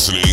listening.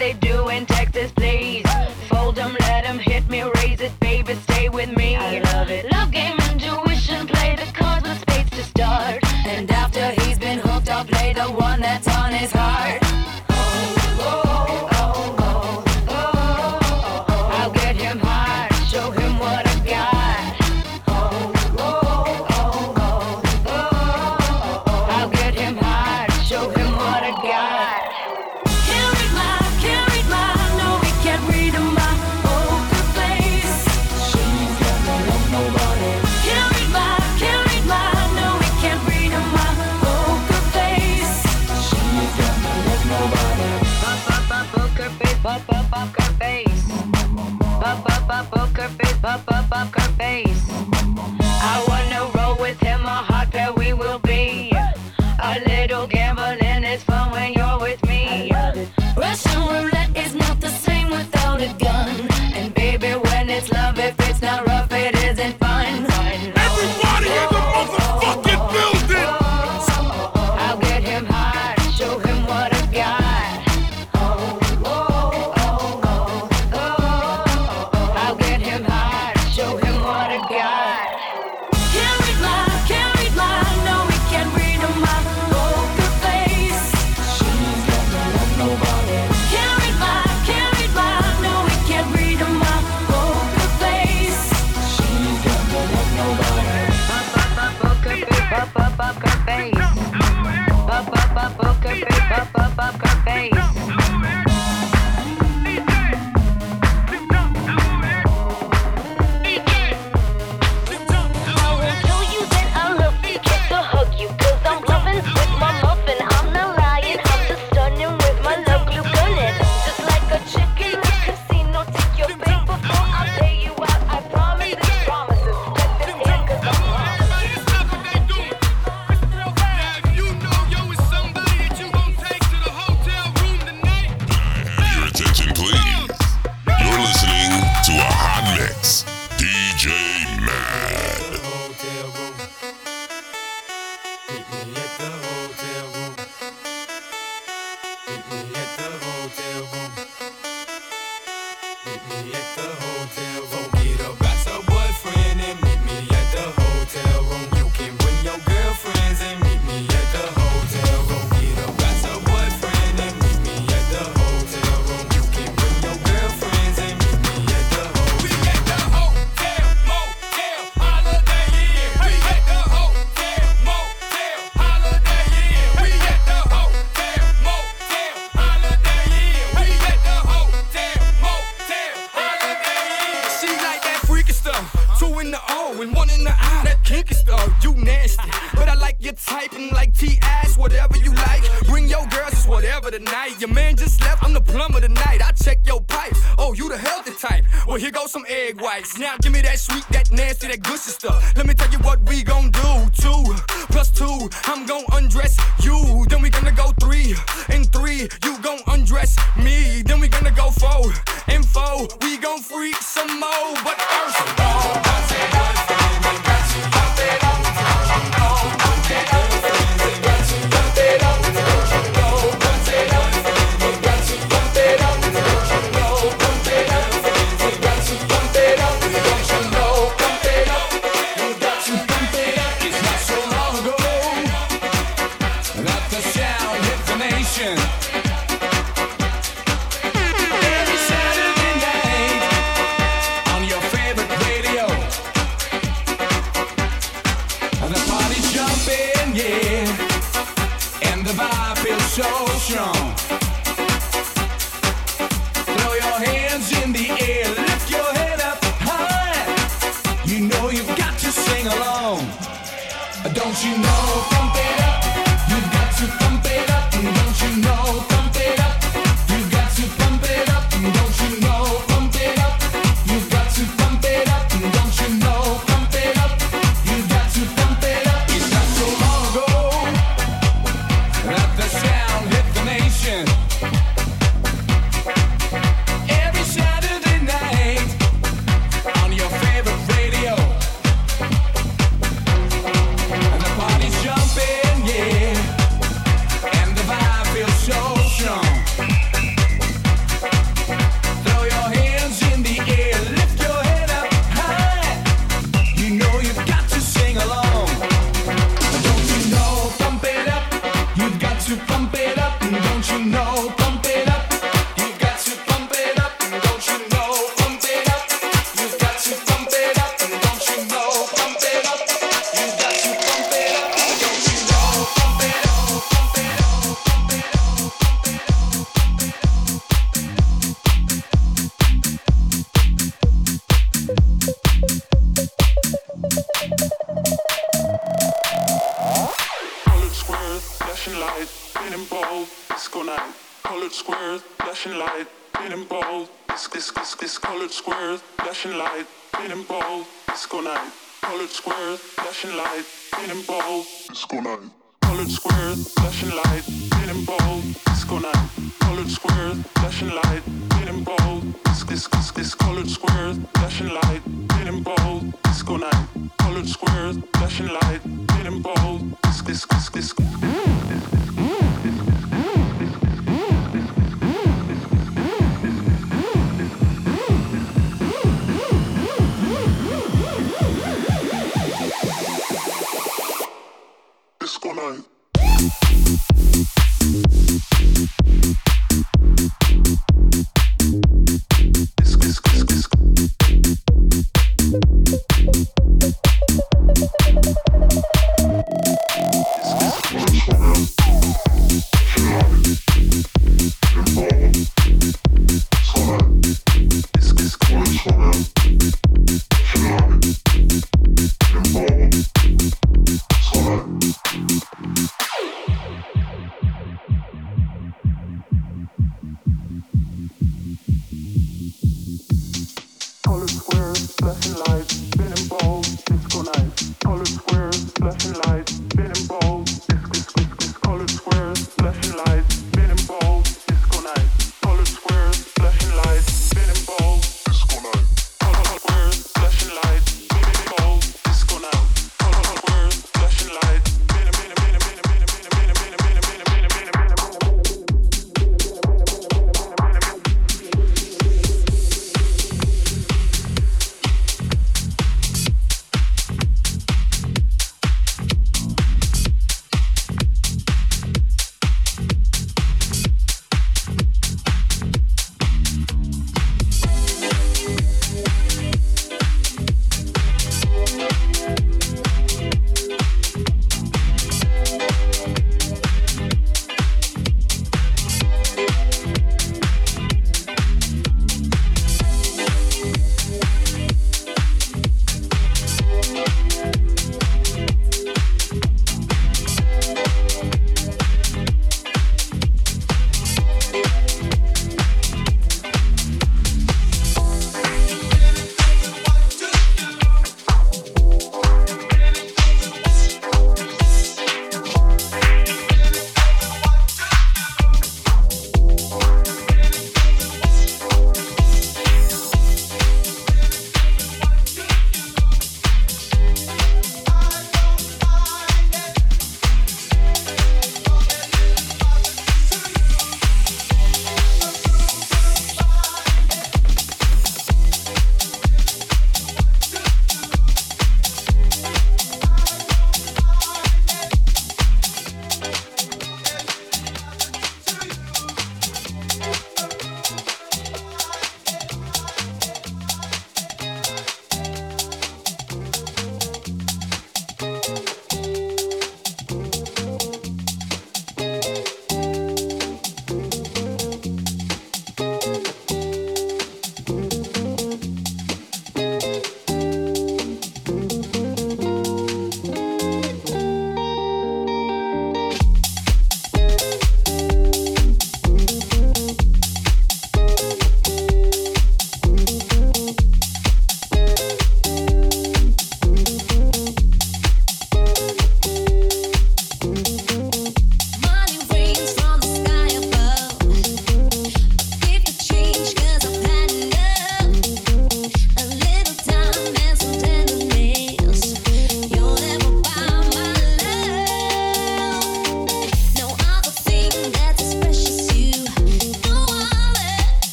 they do in Texas, please. Colored squares, flashing light, spinning bold, disco night. Colored squares, flashing light, spinning bold, this this this this. Colored squares, flashing light, spinning bold, disco night. Colored squares, flashing light, spinning bold, disco night. Colored squares, flashing light, spinning bold, disco night. Colored squares, flashing light, spinning bold, this this this this. Colored squares, flashing light, spinning bold, disco night. Colored squares, flashing light, spinning bold, this this this this. Good night.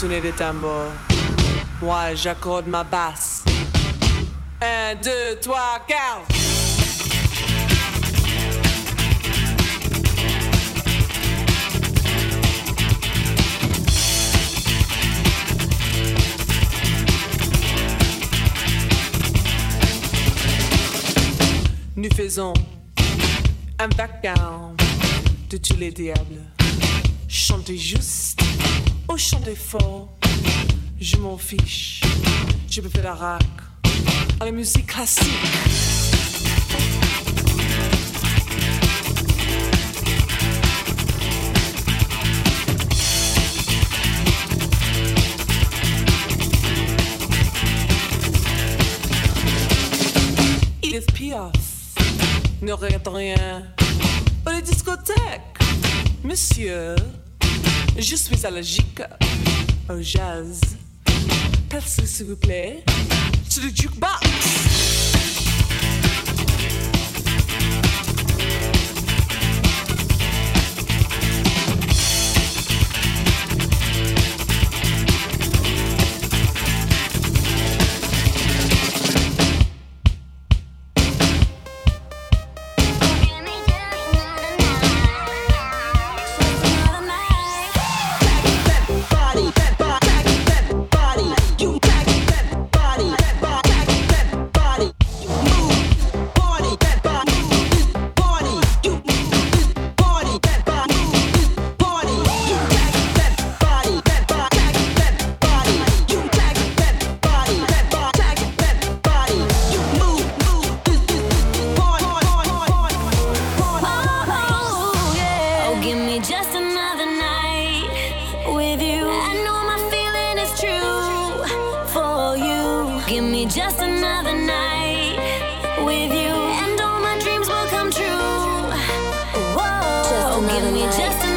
Tournez des tambours. Moi, j'accorde ma basse. Un, deux, trois, quatre. Nous faisons un vacarme de tous les diables. Chantez juste Oh, chantez fort, je m'en fiche. Je peux faire la rac à la musique classique. Ne regarde rien. Aux discothèques, monsieur. Je suis allergique au jazz. Passez s'il vous plaît to the jukebox. just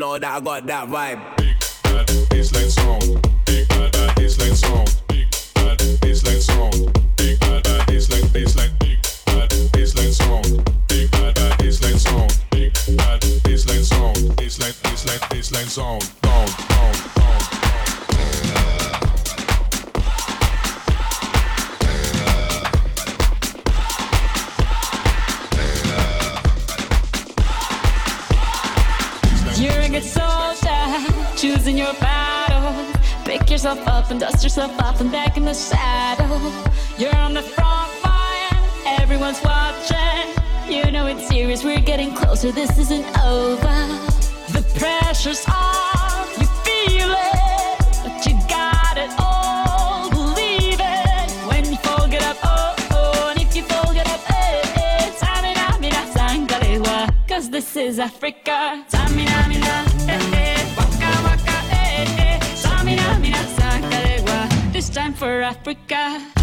know that I got that vibe. Big bad bassline sound. Big bad bassline sound. Big bad bassline sound. Big bad bassline bassline. Big bad bassline sound. Big bad bassline sound. Big bad bassline sound. Bassline bassline bassline sound. yourself up and dust yourself off and back in the saddle. You're on the front line, everyone's watching. You know it's serious, we're getting closer, this isn't over. The pressure's on, you feel it, but you got it all, believe it. When you fold it up, oh, oh, and if you fold it up, eh, eh, Tsamina, mina, zangalewa, cause this is Africa. Tsamina, for Africa.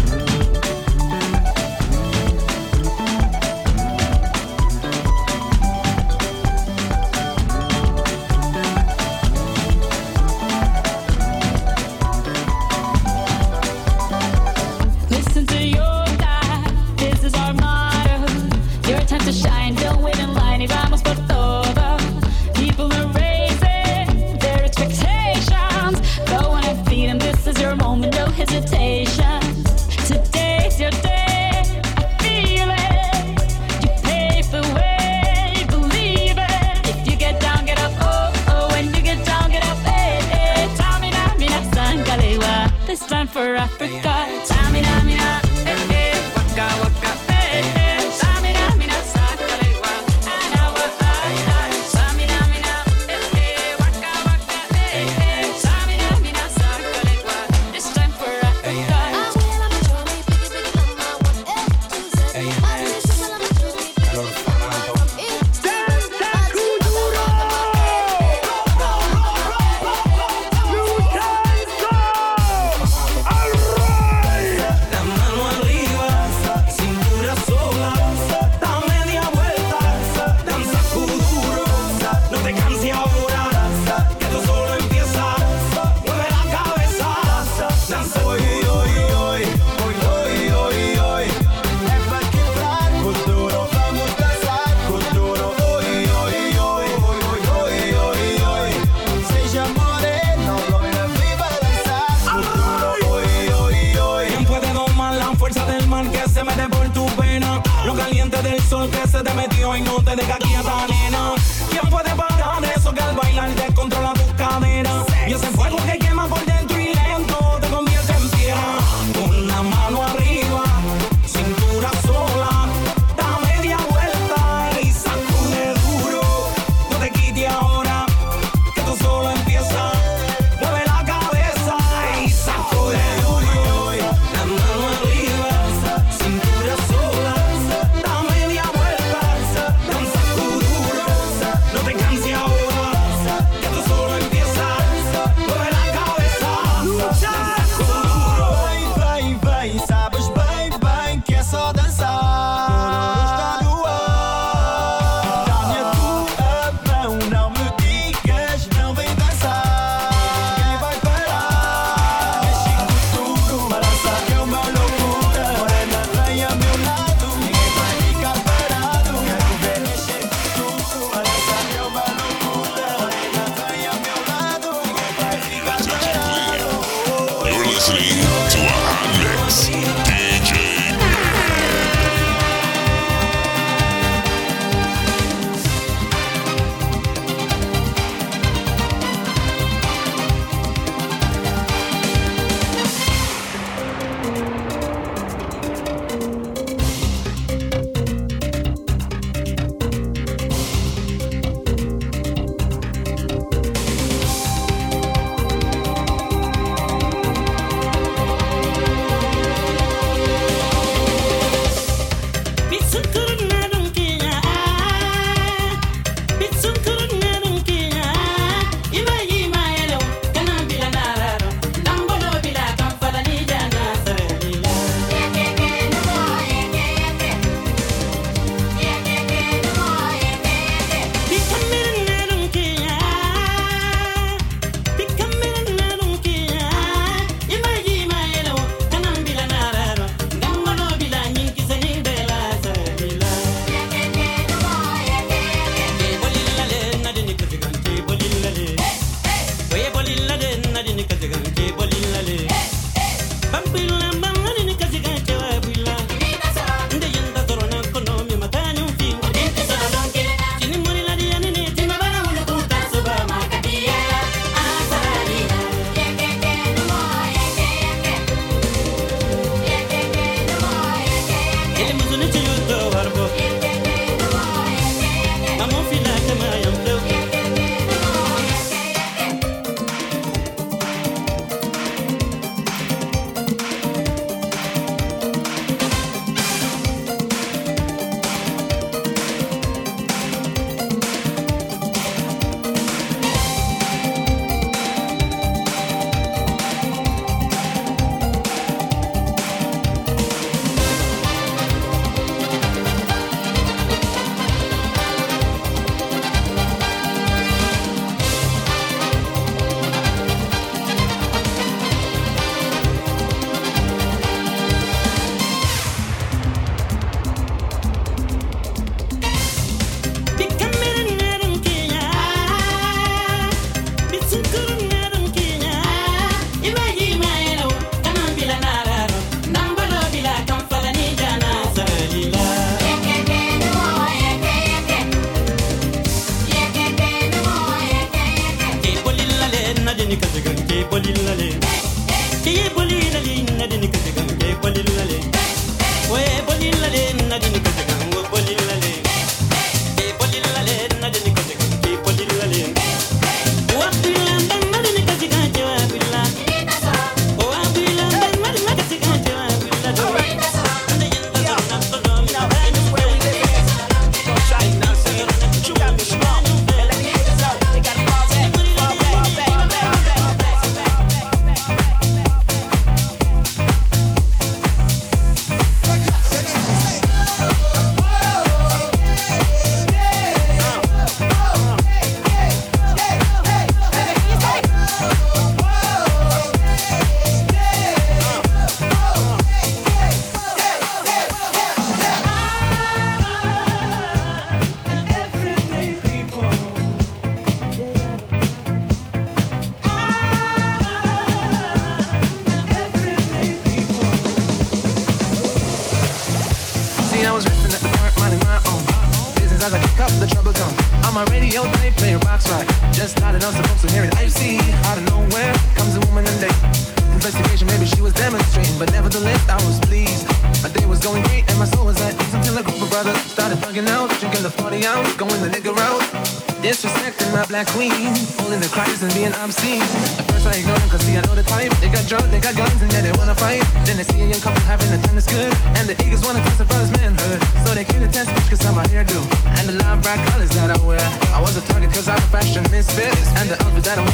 I'm seen. At first I ignore them cause see I know the type. They got drunk, they got guns, and yeah, they wanna fight. Then they see a young couple having a time that's good. And the eagles wanna test about his manhood. So they came to test bitch cause I'm a hairdo. And the live bright colors that I wear. I was a target cause I'm a fashion misfit. And the outfit that I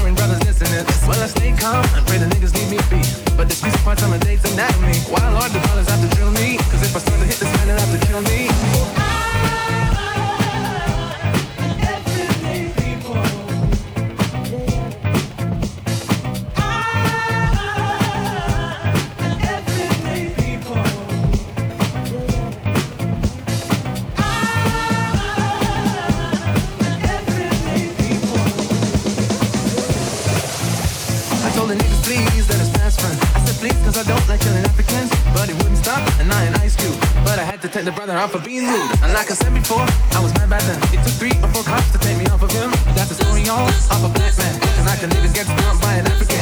I'm buying an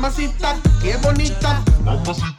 mamacita, qué bonita. Mamacita.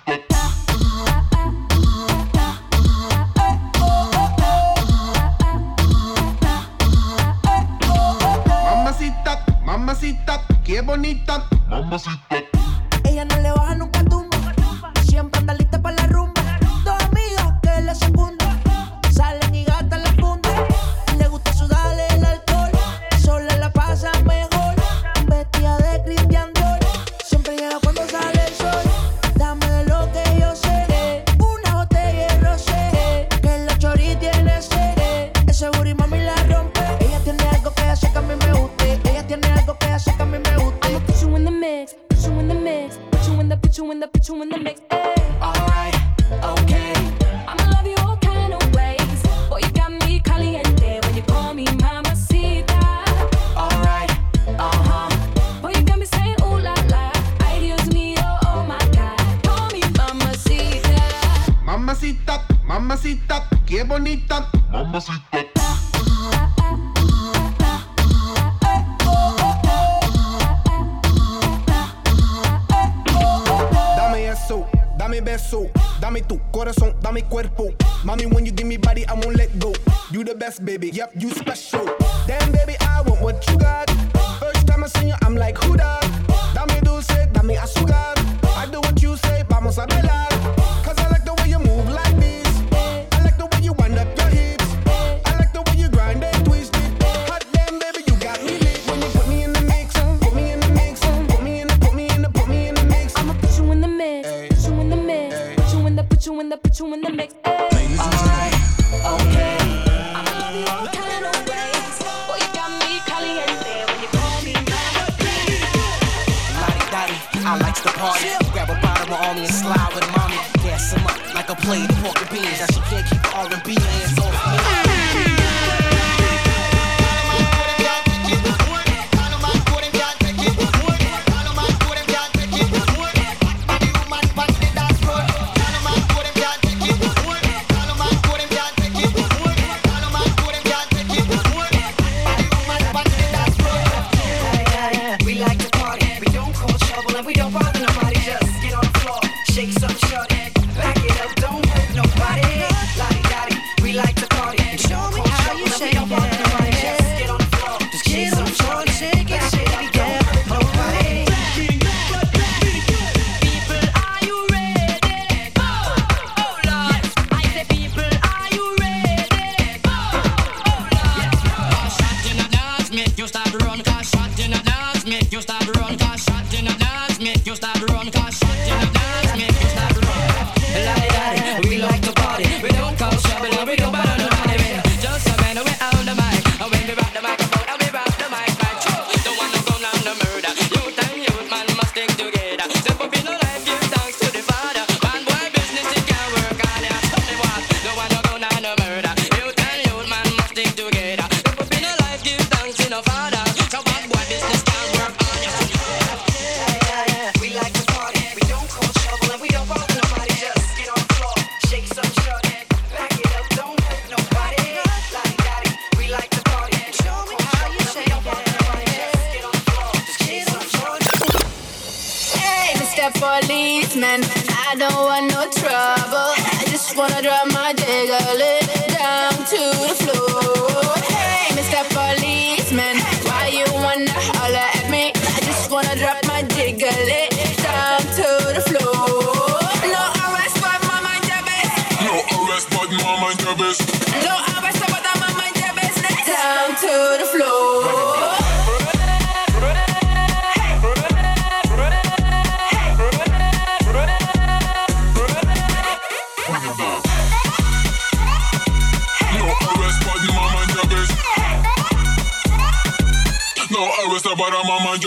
don't want no trouble. I just wanna drop my dagger, lay little down to the floor.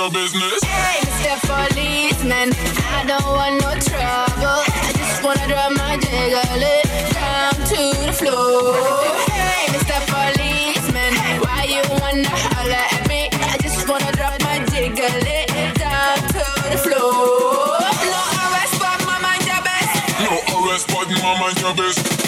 your business. Hey, Mr. Policeman, I don't want no trouble. I just wanna drop my jiggly down to the floor. Hey, Mr. Policeman, why you wanna holler at me? I just wanna drop my jiggly down to the floor. No arrest, but mind, your best. No arrest, but mind, your best.